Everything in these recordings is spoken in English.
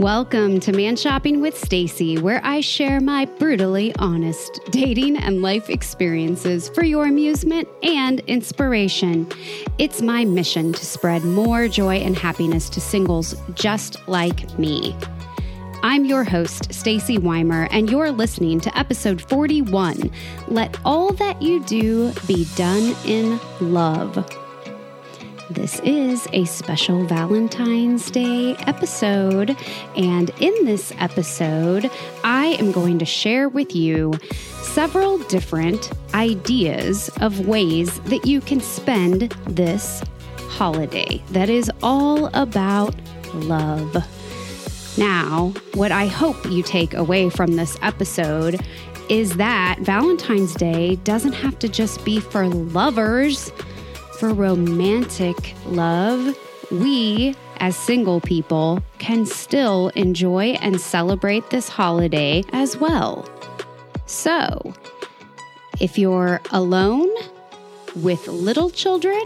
Welcome to Man Shopping with Stacy, where I share my brutally honest dating and life experiences for your amusement and inspiration. It's my mission to spread more joy and happiness to singles just like me. I'm your host, Stacy Weimer, and you're listening to episode 41. Let all that you do be done in love. This is a special Valentine's Day episode. And in this episode, I am going to share with you several different ideas of ways that you can spend this holiday that is all about love. Now, what I hope you take away from this episode is that Valentine's Day doesn't have to just be for lovers for romantic love, we as single people can still enjoy and celebrate this holiday as well. So, if you're alone with little children,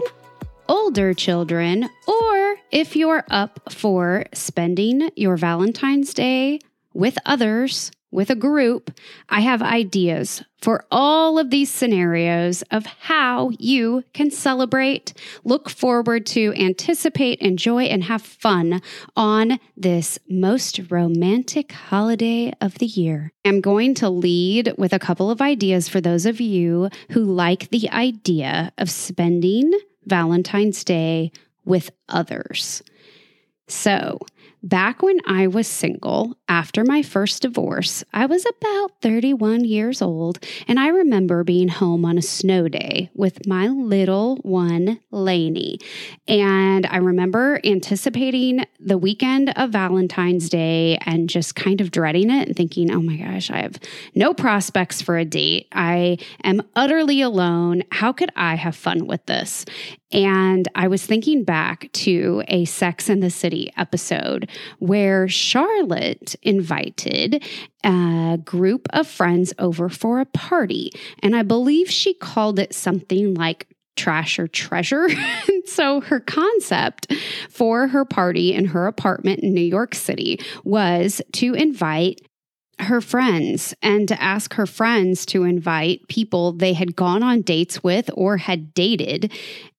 older children, or if you're up for spending your Valentine's Day with others, with a group, I have ideas for all of these scenarios of how you can celebrate, look forward to, anticipate, enjoy, and have fun on this most romantic holiday of the year. I'm going to lead with a couple of ideas for those of you who like the idea of spending Valentine's Day with others. So, Back when I was single, after my first divorce, I was about 31 years old, and I remember being home on a snow day with my little one, Lainey. And I remember anticipating the weekend of Valentine's Day and just kind of dreading it and thinking, oh my gosh, I have no prospects for a date. I am utterly alone. How could I have fun with this? And I was thinking back to a Sex and the City episode where Charlotte invited a group of friends over for a party. And I believe she called it something like trash or treasure. so her concept for her party in her apartment in New York City was to invite her friends and to ask her friends to invite people they had gone on dates with or had dated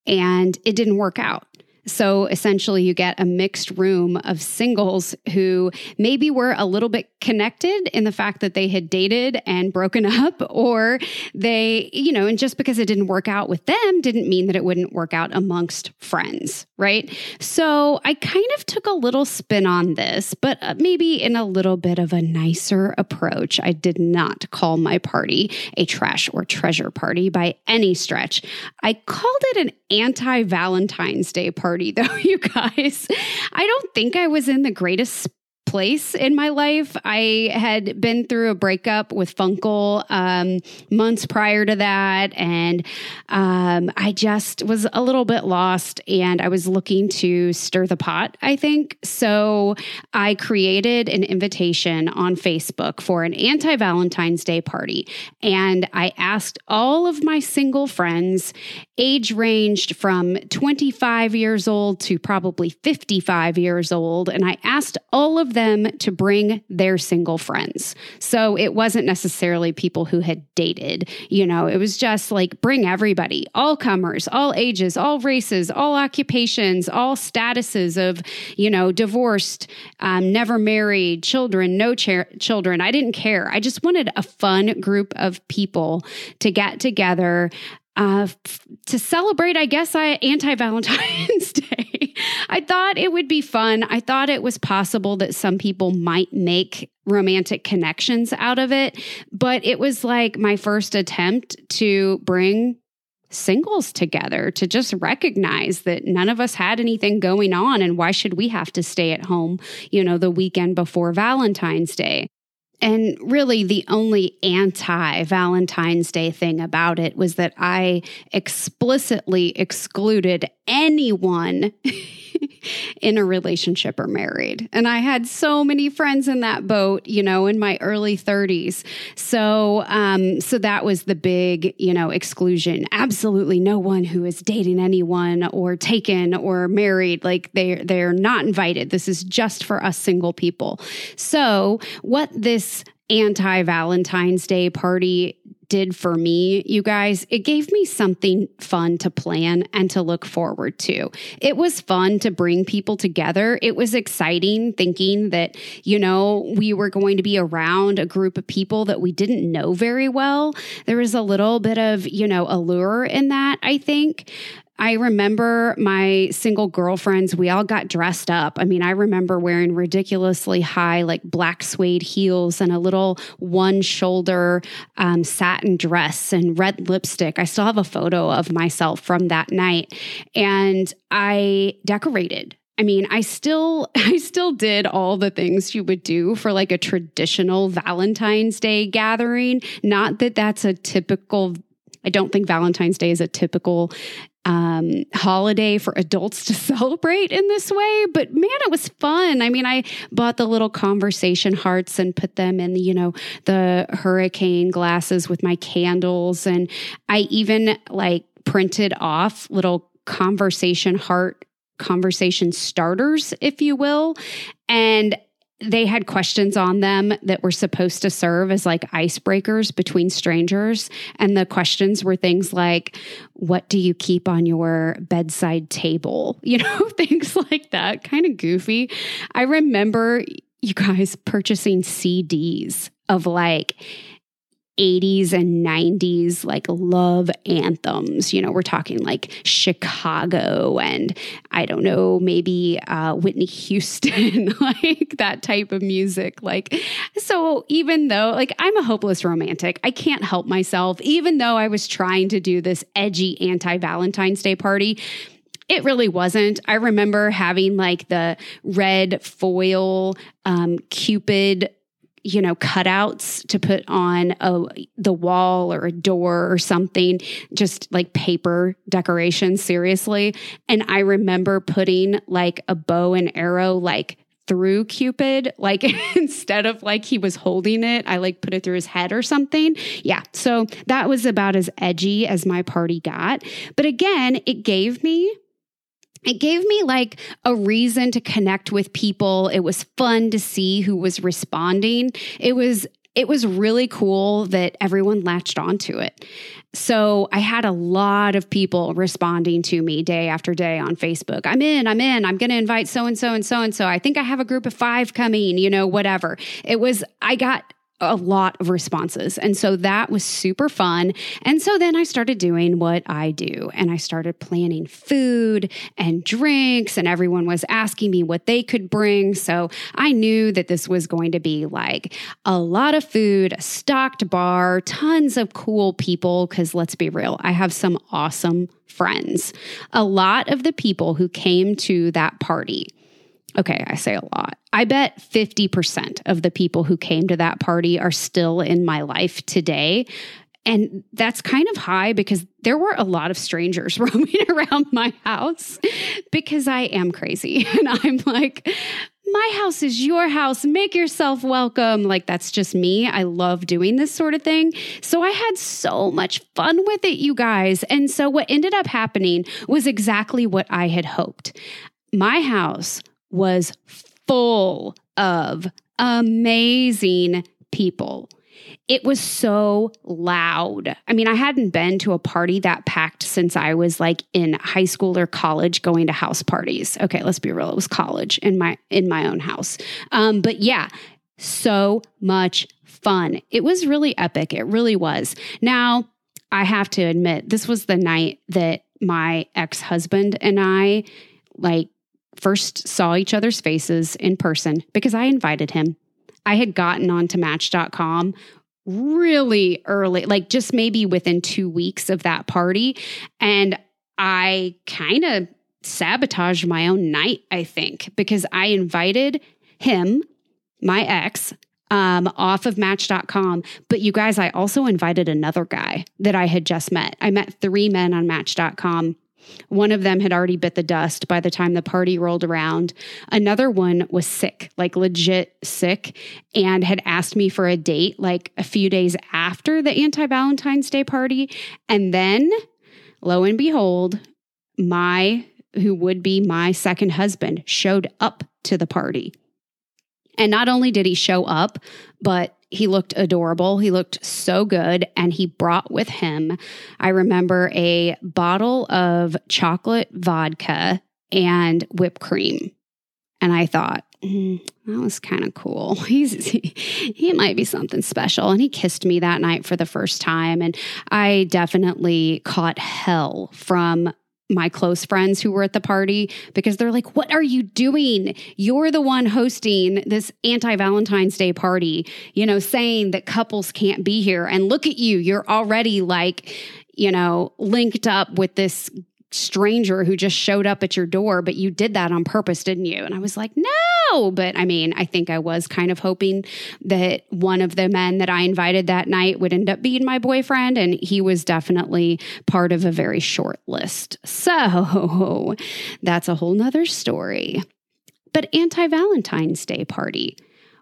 and it didn't work out. So essentially, you get a mixed room of singles who maybe were a little bit connected in the fact that they had dated and broken up, or they, you know, and just because it didn't work out with them didn't mean that it wouldn't work out amongst friends, right? So I kind of took a little spin on this, but uh, maybe in a little bit of a nicer approach. I did not call my party a trash or treasure party by any stretch. I called it an anti Valentine's Day party, though, you guys. I don't think I was in the greatest place in my life. I had been through a breakup with Funkle um, months prior to that, and um, I just was a little bit lost and I was looking to stir the pot, I think. So I created an invitation on Facebook for an anti Valentine's Day party. And I asked all of my single friends, age ranged from 25 years old to probably 55 years old. And I asked all of them them to bring their single friends. So it wasn't necessarily people who had dated, you know, it was just like bring everybody, all comers, all ages, all races, all occupations, all statuses of, you know, divorced, um, never married, children, no cha- children. I didn't care. I just wanted a fun group of people to get together uh, f- to celebrate, I guess, I anti Valentine's Day. I thought it would be fun. I thought it was possible that some people might make romantic connections out of it, but it was like my first attempt to bring singles together to just recognize that none of us had anything going on and why should we have to stay at home, you know, the weekend before Valentine's Day. And really, the only anti Valentine's Day thing about it was that I explicitly excluded anyone in a relationship or married. And I had so many friends in that boat, you know, in my early 30s. So, um, so that was the big, you know, exclusion. Absolutely no one who is dating anyone or taken or married, like they they're not invited. This is just for us single people. So, what this anti Valentine's Day party did for me, you guys, it gave me something fun to plan and to look forward to. It was fun to bring people together. It was exciting thinking that, you know, we were going to be around a group of people that we didn't know very well. There was a little bit of, you know, allure in that, I think. I remember my single girlfriends, we all got dressed up. I mean, I remember wearing ridiculously high, like black suede heels and a little one shoulder um, satin dress and red lipstick. I still have a photo of myself from that night. And I decorated. I mean, I still I still did all the things you would do for like a traditional Valentine's Day gathering. Not that that's a typical I don't think Valentine's Day is a typical um, holiday for adults to celebrate in this way. But man, it was fun. I mean, I bought the little conversation hearts and put them in the, you know, the hurricane glasses with my candles. And I even like printed off little conversation heart conversation starters, if you will. And they had questions on them that were supposed to serve as like icebreakers between strangers. And the questions were things like, What do you keep on your bedside table? You know, things like that, kind of goofy. I remember you guys purchasing CDs of like, 80s and 90s like love anthems. You know, we're talking like Chicago and I don't know, maybe uh, Whitney Houston, like that type of music. Like, so even though, like, I'm a hopeless romantic, I can't help myself, even though I was trying to do this edgy anti Valentine's Day party it really wasn't. I remember having like the red foil um, Cupid you know cutouts to put on a the wall or a door or something just like paper decoration seriously. And i remember putting like a bow and arrow like through cupid like instead of like he was holding it i like put it through his head or something. Yeah so that was about as edgy as my party got. But again it gave me it gave me like a reason to connect with people. It was fun to see who was responding. It was it was really cool that everyone latched onto it. So I had a lot of people responding to me day after day on Facebook. I'm in, I'm in, I'm going to invite so and so and so and so. I think I have a group of 5 coming, you know, whatever. It was I got a lot of responses. And so that was super fun. And so then I started doing what I do and I started planning food and drinks, and everyone was asking me what they could bring. So I knew that this was going to be like a lot of food, a stocked bar, tons of cool people. Cause let's be real, I have some awesome friends. A lot of the people who came to that party okay, I say a lot. I bet 50% of the people who came to that party are still in my life today. And that's kind of high because there were a lot of strangers roaming around my house because I am crazy. And I'm like, my house is your house. Make yourself welcome. Like, that's just me. I love doing this sort of thing. So, I had so much fun with it, you guys. And so, what ended up happening was exactly what I had hoped. My house was full of amazing people. It was so loud. I mean, I hadn't been to a party that packed since I was like in high school or college going to house parties. Okay, let's be real. It was college in my in my own house. Um, but yeah, so much fun. It was really epic. It really was. Now, I have to admit, this was the night that my ex-husband and I like first saw each other's faces in person because I invited him. I had gotten onto Match.com really early, like just maybe within two weeks of that party. And I kind of sabotaged my own night, I think, because I invited him, my ex, um, off of Match.com. But you guys, I also invited another guy that I had just met. I met three men on Match.com One of them had already bit the dust by the time the party rolled around. Another one was sick, like legit sick, and had asked me for a date like a few days after the anti Valentine's Day party. And then, lo and behold, my, who would be my second husband, showed up to the party. And not only did he show up, but he looked adorable. He looked so good. And he brought with him, I remember, a bottle of chocolate vodka and whipped cream. And I thought, mm, that was kind of cool. He's he, he might be something special. And he kissed me that night for the first time. And I definitely caught hell from my close friends who were at the party because they're like, What are you doing? You're the one hosting this anti Valentine's Day party, you know, saying that couples can't be here. And look at you, you're already like, you know, linked up with this stranger who just showed up at your door, but you did that on purpose, didn't you? And I was like, no. But I mean, I think I was kind of hoping that one of the men that I invited that night would end up being my boyfriend. And he was definitely part of a very short list. So that's a whole nother story. But anti Valentine's Day party,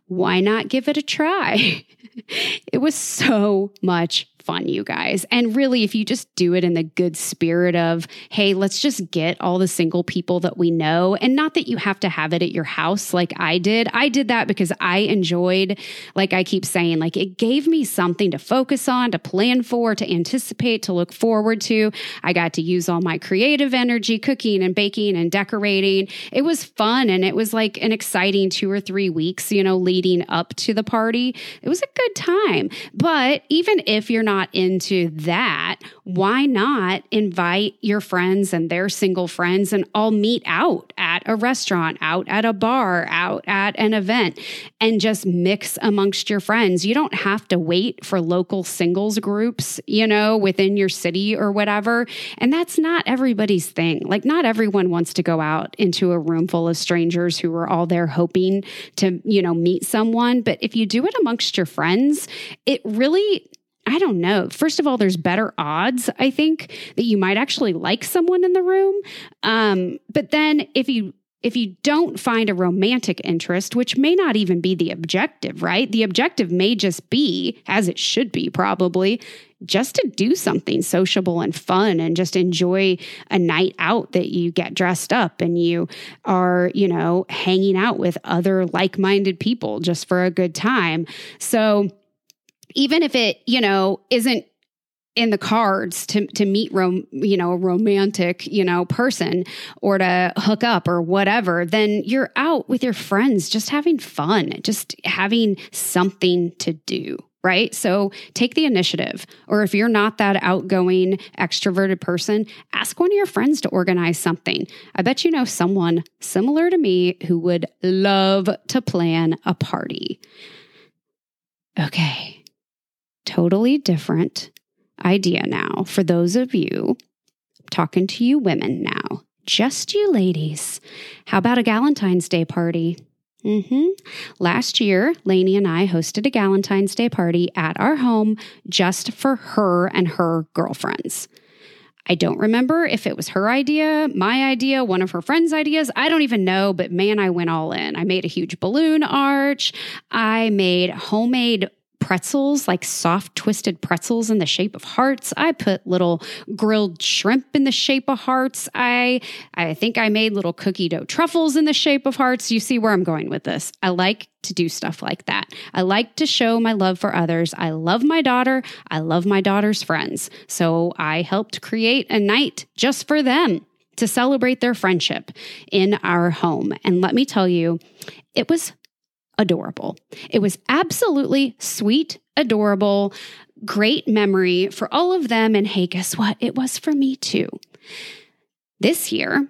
why not give it a try? it was so much fun, you guys. And really, if you just do it in the good spirit of, hey, let's just get all the single people that we know, and not that you have to have it at your house like I did. I did that because I enjoyed, like I keep saying, like it gave me something to focus on, to plan for, to anticipate, to look forward to. I got to use all my creative energy cooking and baking and decorating. It was fun and it was like an exciting two or three weeks, you know, leading up to the party. It was a good time. But even if you're not not into that, why not invite your friends and their single friends and all meet out at a restaurant, out at a bar, out at an event, and just mix amongst your friends? You don't have to wait for local singles groups, you know, within your city or whatever. And that's not everybody's thing. Like, not everyone wants to go out into a room full of strangers who are all there hoping to, you know, meet someone. But if you do it amongst your friends, it really I don't know. First of all, there's better odds, I think, that you might actually like someone in the room. Um, but then if you if you don't find a romantic interest, which may not even be the objective, right? The objective may just be, as it should be probably, just to do something sociable and fun and just enjoy a night out that you get dressed up and you are, you know, hanging out with other like minded people just for a good time. So, even if it, you know, isn't in the cards to to meet rom, you know a romantic you know person or to hook up or whatever then you're out with your friends just having fun just having something to do right? So take the initiative. Or if you're not that outgoing extroverted person ask one of your friends to organize something. I bet you know someone similar to me who would love to plan a party. Okay totally different idea now for those of you talking to you women now. Just you ladies. How about a Galentine's Day party? Mm-hmm. Last year, Lainey and I hosted a Galentine's Day party at our home just for her and her girlfriends. I don't remember if it was her idea, my idea, one of her friends' ideas. I don't even know, but man, I went all in. I made a huge balloon arch. I made homemade pretzels, like soft twisted pretzels in the shape of hearts. I put little grilled shrimp in the shape of hearts. I I think I made little cookie dough truffles in the shape of hearts. You see where I'm going with this. I like to do stuff like that. I like to show my love for others. I love my daughter. I love my daughter's friends. So I helped create a night just for them to celebrate their friendship in our home. And let me tell you, it was adorable. It was absolutely sweet, adorable, great memory for all of them. And hey, guess what? It was for me too. This year,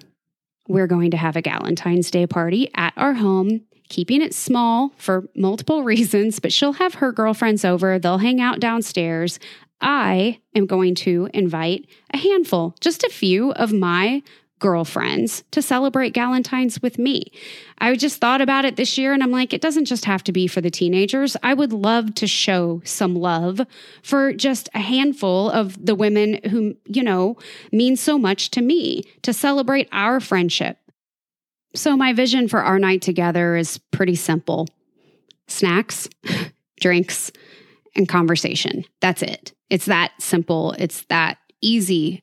we're going to have a Galentine's Day party at our home, keeping it small for multiple reasons, but she'll have her girlfriends over. They'll hang out downstairs. I am going to invite a handful, just a few of my girlfriends to celebrate Galentine's with me. I just thought about it this year and I'm like, it doesn't just have to be for the teenagers. I would love to show some love for just a handful of the women who, you know, mean so much to me to celebrate our friendship. So, my vision for our night together is pretty simple snacks, drinks, and conversation. That's it. It's that simple. It's that easy.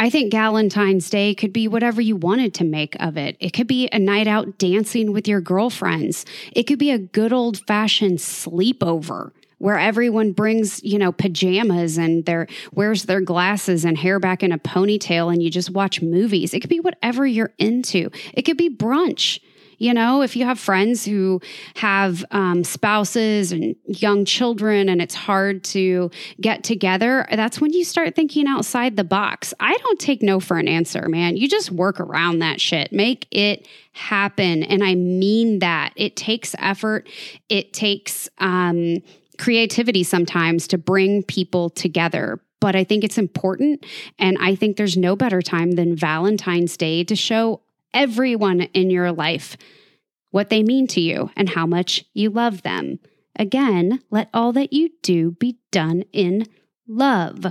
I think Galentine's Day could be whatever you wanted to make of it. It could be a night out dancing with your girlfriends. It could be a good old fashioned sleepover where everyone brings, you know, pajamas and their wears their glasses and hair back in a ponytail and you just watch movies. It could be whatever you're into. It could be brunch. You know, if you have friends who have um, spouses and young children and it's hard to get together, that's when you start thinking outside the box. I don't take no for an answer, man. You just work around that shit. Make it happen. And I mean that. It takes effort, it takes, um, creativity sometimes to bring people together but I think it's important. And I think there's no better time than Valentine's Day to show everyone in your life what they mean to you and how much you love them. Again, let all that you do be done in love.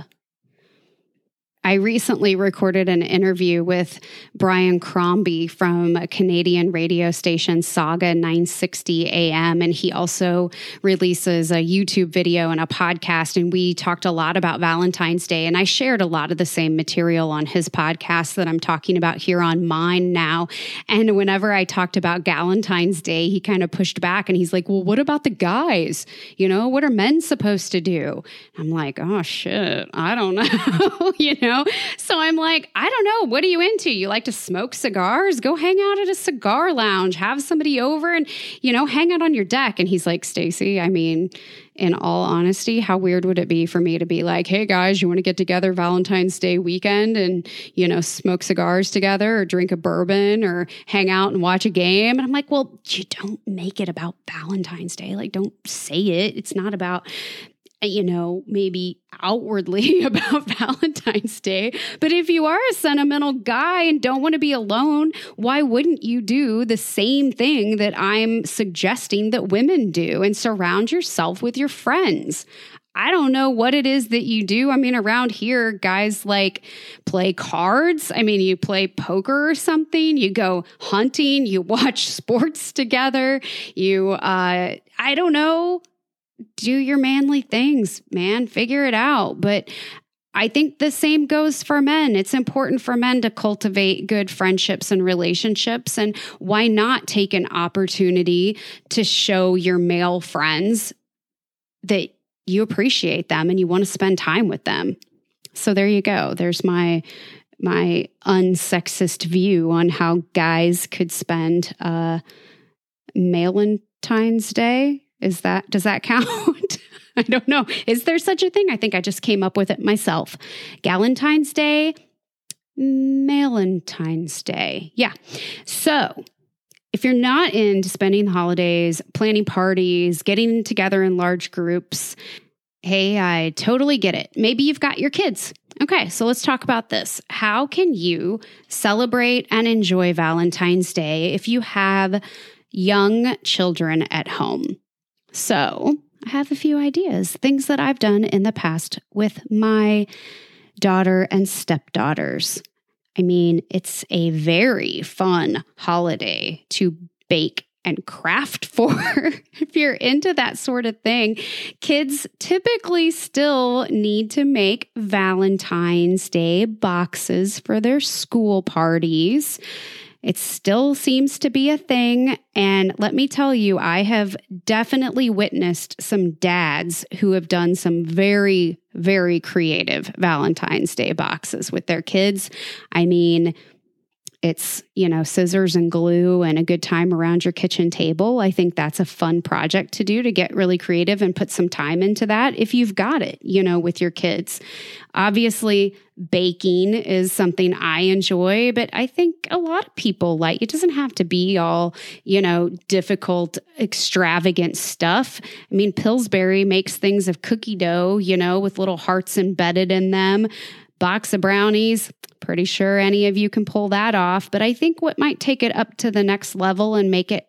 I recently recorded an interview with Brian Crombie from a Canadian radio station Saga 960 AM. And he also releases a YouTube video and a podcast. And we talked a lot about Valentine's Day. And I shared a lot of the same material on his podcast that I'm talking about here on mine now. And whenever I talked about Galentine's Day, he kind of pushed back and he's like, Well, what about the guys? You know, what are men supposed to do? I'm like, Oh, shit. I don't know. you know? Know? So I'm like, I don't know. What are you into? You like to smoke cigars? Go hang out at a cigar lounge, have somebody over and, you know, hang out on your deck. And he's like, Stacy, I mean, in all honesty, how weird would it be for me to be like, hey guys, you want to get together Valentine's Day weekend and, you know, smoke cigars together or drink a bourbon or hang out and watch a game? And I'm like, well, you don't make it about Valentine's Day. Like, don't say it. It's not about you know, maybe outwardly about Valentine's Day. But if you are a sentimental guy and don't want to be alone, why wouldn't you do the same thing that I'm suggesting that women do and surround yourself with your friends? I don't know what it is that you do. I mean, around here, guys like play cards. I mean, you play poker or something, you go hunting, you watch sports together, you, uh, I don't know, do your manly things, man. Figure it out. But I think the same goes for men. It's important for men to cultivate good friendships and relationships. And why not take an opportunity to show your male friends that you appreciate them and you want to spend time with them? So there you go. There's my my unsexist view on how guys could spend uh Valentine's Day is that, does that count? I don't know. Is there such a thing? I think I just came up with it myself. Galentine's Day, Valentine's Day. Yeah. So if you're not into spending the holidays, planning parties, getting together in large groups, hey, I totally get it. Maybe you've got your kids. Okay, so let's talk about this. How can you celebrate and enjoy Valentine's Day if you have young children at home? So I have a few ideas, things that I've done in the past with my daughter and stepdaughters. I mean, it's a very fun holiday to bake and craft for. if you're into that sort of thing, kids typically still need to make Valentine's Day boxes for their school parties. It still seems to be a thing. And let me tell you, I have definitely witnessed some dads who have done some very, very creative Valentine's Day boxes with their kids. I mean, it's, you know, scissors and glue and a good time around your kitchen table. I think that's a fun project to do to get really creative and put some time into that if you've got it, you know, with your kids. Obviously, baking is something I enjoy, but I think a lot of people like it doesn't have to be all, you know, difficult, extravagant stuff. I mean, Pillsbury makes things of cookie dough, you know, with little hearts embedded in them, box of brownies Pretty sure any of you can pull that off. But I think what might take it up to the next level and make it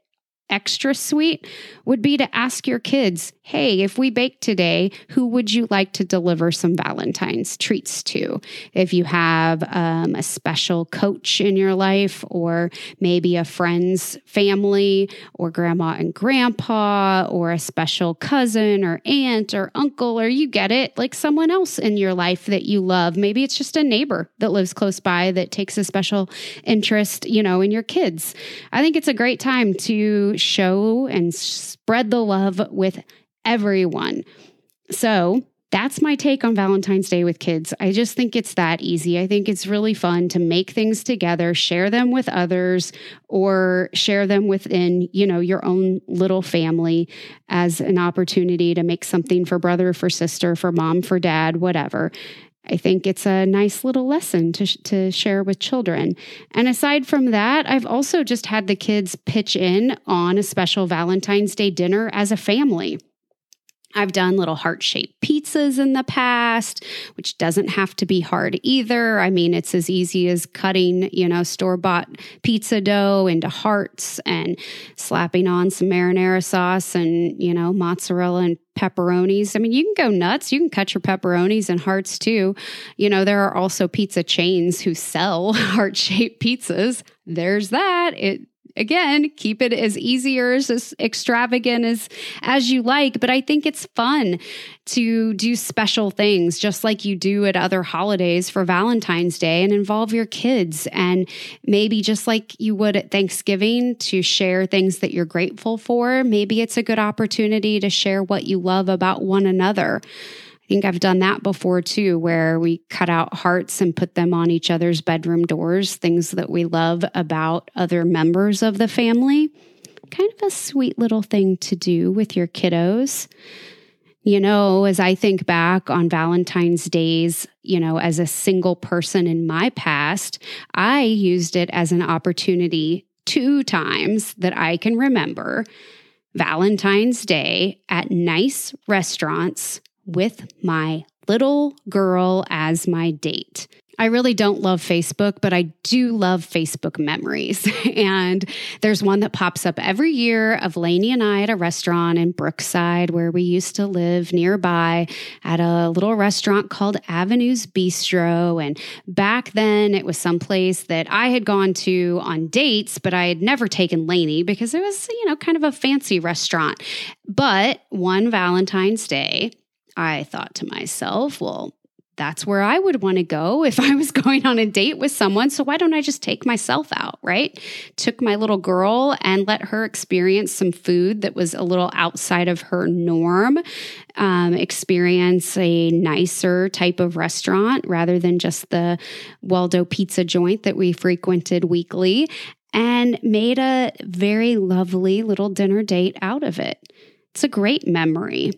extra sweet would be to ask your kids, hey, if we bake today, who would you like to deliver some Valentine's treats to? If you have um, a special coach in your life, or maybe a friend's family, or grandma and grandpa, or a special cousin, or aunt, or uncle, or you get it, like someone else in your life that you love. Maybe it's just a neighbor that lives close by that takes a special interest, you know, in your kids. I think it's a great time to show and spread the love with everyone. So, that's my take on Valentine's Day with kids. I just think it's that easy. I think it's really fun to make things together, share them with others or share them within, you know, your own little family as an opportunity to make something for brother, for sister, for mom, for dad, whatever. I think it's a nice little lesson to, to share with children. And aside from that, I've also just had the kids pitch in on a special Valentine's Day dinner as a family. I've done little heart shaped pizzas in the past, which doesn't have to be hard either. I mean, it's as easy as cutting, you know, store bought pizza dough into hearts and slapping on some marinara sauce and, you know, mozzarella and pepperonis. I mean, you can go nuts. You can cut your pepperonis and hearts too. You know, there are also pizza chains who sell heart shaped pizzas. There's that. It again, keep it as easy or as extravagant as as you like, but I think it's fun to do special things just like you do at other holidays for Valentine's Day and involve your kids. And maybe just like you would at Thanksgiving to share things that you're grateful for, maybe it's a good opportunity to share what you love about one another think I've done that before too, where we cut out hearts and put them on each other's bedroom doors, things that we love about other members of the family. Kind of a sweet little thing to do with your kiddos. You know, as I think back on Valentine's days, you know, as a single person in my past, I used it as an opportunity two times that I can remember Valentine's Day at nice restaurants with my little girl as my date. I really don't love Facebook, but I do love Facebook memories. and there's one that pops up every year of Lainey and I at a restaurant in Brookside where we used to live nearby at a little restaurant called Avenues Bistro. And back then it was someplace that I had gone to on dates, but I had never taken Lainey because it was, you know, kind of a fancy restaurant. But one Valentine's Day, I thought to myself, well, that's where I would want to go if I was going on a date with someone. So why don't I just take myself out, right? Took my little girl and let her experience some food that was a little outside of her norm, um, experience a nicer type of restaurant rather than just the Waldo pizza joint that we frequented weekly, and made a very lovely little dinner date out of it. It's a great memory.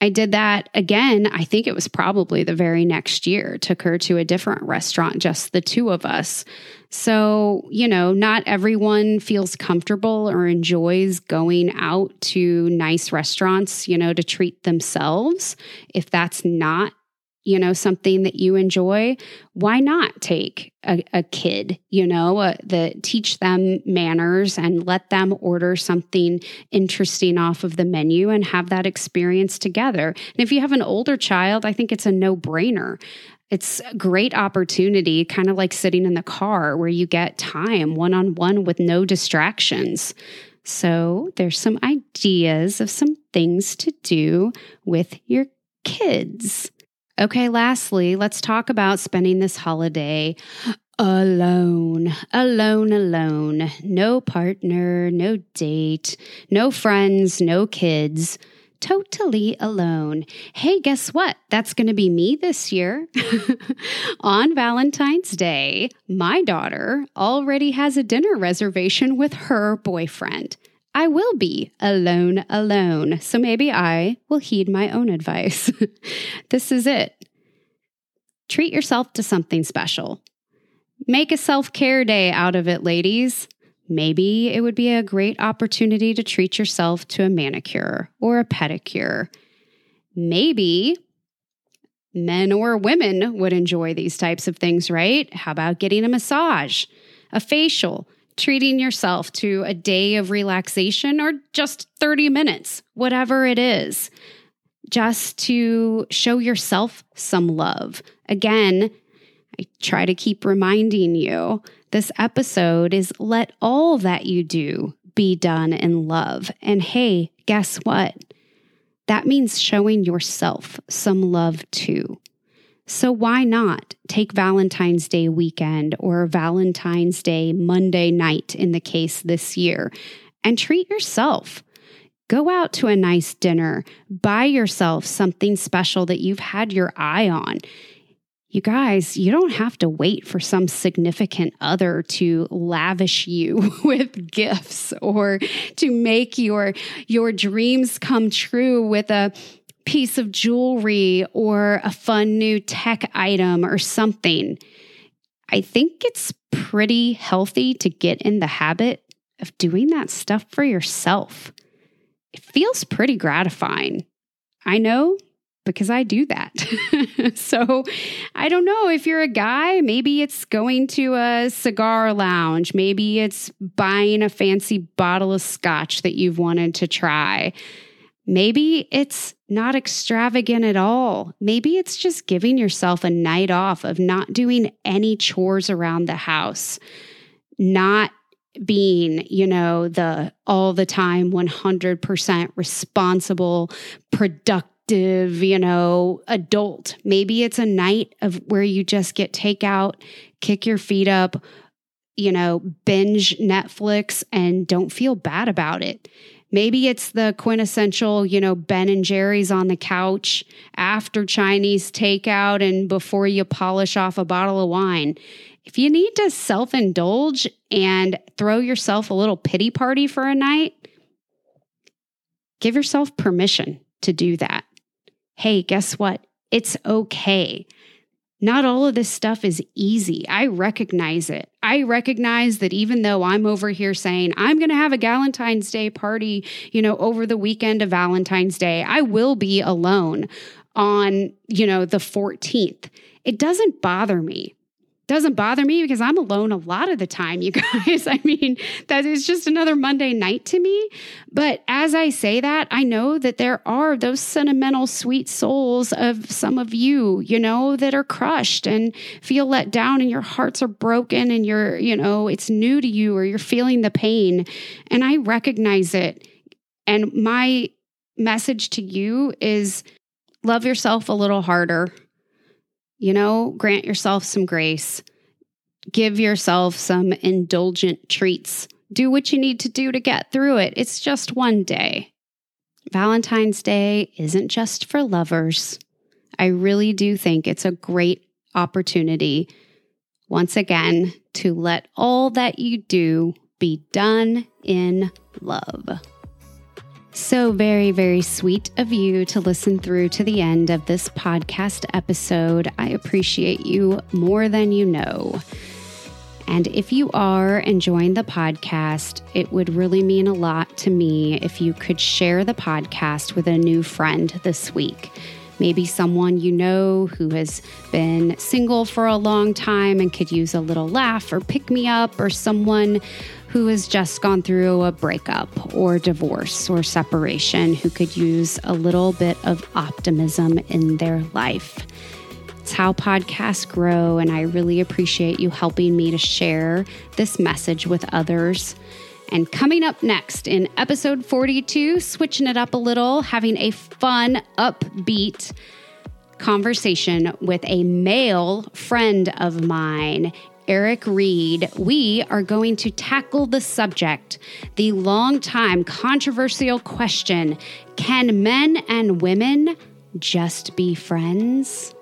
I did that again. I think it was probably the very next year, took her to a different restaurant, just the two of us. So, you know, not everyone feels comfortable or enjoys going out to nice restaurants, you know, to treat themselves. If that's not you know, something that you enjoy, why not take a, a kid, you know, uh, the teach them manners and let them order something interesting off of the menu and have that experience together. And if you have an older child, I think it's a no brainer. It's a great opportunity, kind of like sitting in the car where you get time one on one with no distractions. So, there's some ideas of some things to do with your kids. Okay, lastly, let's talk about spending this holiday alone, alone, alone. No partner, no date, no friends, no kids. Totally alone. Hey, guess what? That's going to be me this year. On Valentine's Day, my daughter already has a dinner reservation with her boyfriend. I will be alone, alone. So maybe I will heed my own advice. this is it. Treat yourself to something special. Make a self care day out of it, ladies. Maybe it would be a great opportunity to treat yourself to a manicure or a pedicure. Maybe men or women would enjoy these types of things, right? How about getting a massage, a facial, treating yourself to a day of relaxation or just 30 minutes, whatever it is, just to show yourself some love. Again, I try to keep reminding you this episode is let all that you do be done in love. And hey, guess what? That means showing yourself some love too. So why not take Valentine's Day weekend or Valentine's Day Monday night in the case this year and treat yourself? Go out to a nice dinner, buy yourself something special that you've had your eye on. You guys, you don't have to wait for some significant other to lavish you with gifts or to make your your dreams come true with a piece of jewelry or a fun new tech item or something. I think it's pretty healthy to get in the habit of doing that stuff for yourself. It feels pretty gratifying. I know because I do that. so I don't know if you're a guy, maybe it's going to a cigar lounge, maybe it's buying a fancy bottle of scotch that you've wanted to try. Maybe it's not extravagant at all. Maybe it's just giving yourself a night off of not doing any chores around the house, not being, you know, the all the time 100% responsible, productive you know, adult. Maybe it's a night of where you just get takeout, kick your feet up, you know, binge Netflix and don't feel bad about it. Maybe it's the quintessential, you know, Ben and Jerry's on the couch after Chinese takeout and before you polish off a bottle of wine. If you need to self indulge and throw yourself a little pity party for a night, give yourself permission to do that hey, guess what? It's okay. Not all of this stuff is easy. I recognize it. I recognize that even though I'm over here saying I'm going to have a Valentine's Day party, you know, over the weekend of Valentine's Day, I will be alone on, you know, the 14th. It doesn't bother me doesn't bother me because I'm alone a lot of the time, you guys. I mean, that is just another Monday night to me. But as I say that, I know that there are those sentimental, sweet souls of some of you, you know, that are crushed and feel let down and your hearts are broken and you're, you know, it's new to you or you're feeling the pain. And I recognize it. And my message to you is love yourself a little harder you know, grant yourself some grace, give yourself some indulgent treats. Do what you need to do to get through it. It's just one day. Valentine's Day isn't just for lovers. I really do think it's a great opportunity, once again, to let all that you do be done in love. So very, very sweet of you to listen through to the end of this podcast episode. I appreciate you more than you know. And if you are enjoying the podcast, it would really mean a lot to me if you could share the podcast with a new friend this week. Maybe someone you know who has been single for a long time and could use a little laugh or pick me up, or someone who has just gone through a breakup or divorce or separation who could use a little bit of optimism in their life. It's how podcasts grow, and I really appreciate you helping me to share this message with others. And coming up next in episode 42, switching it up a little, having a fun, upbeat conversation with a male friend of mine, Eric Reed, we are going to tackle the subject, the long time controversial question Can men and women just be friends?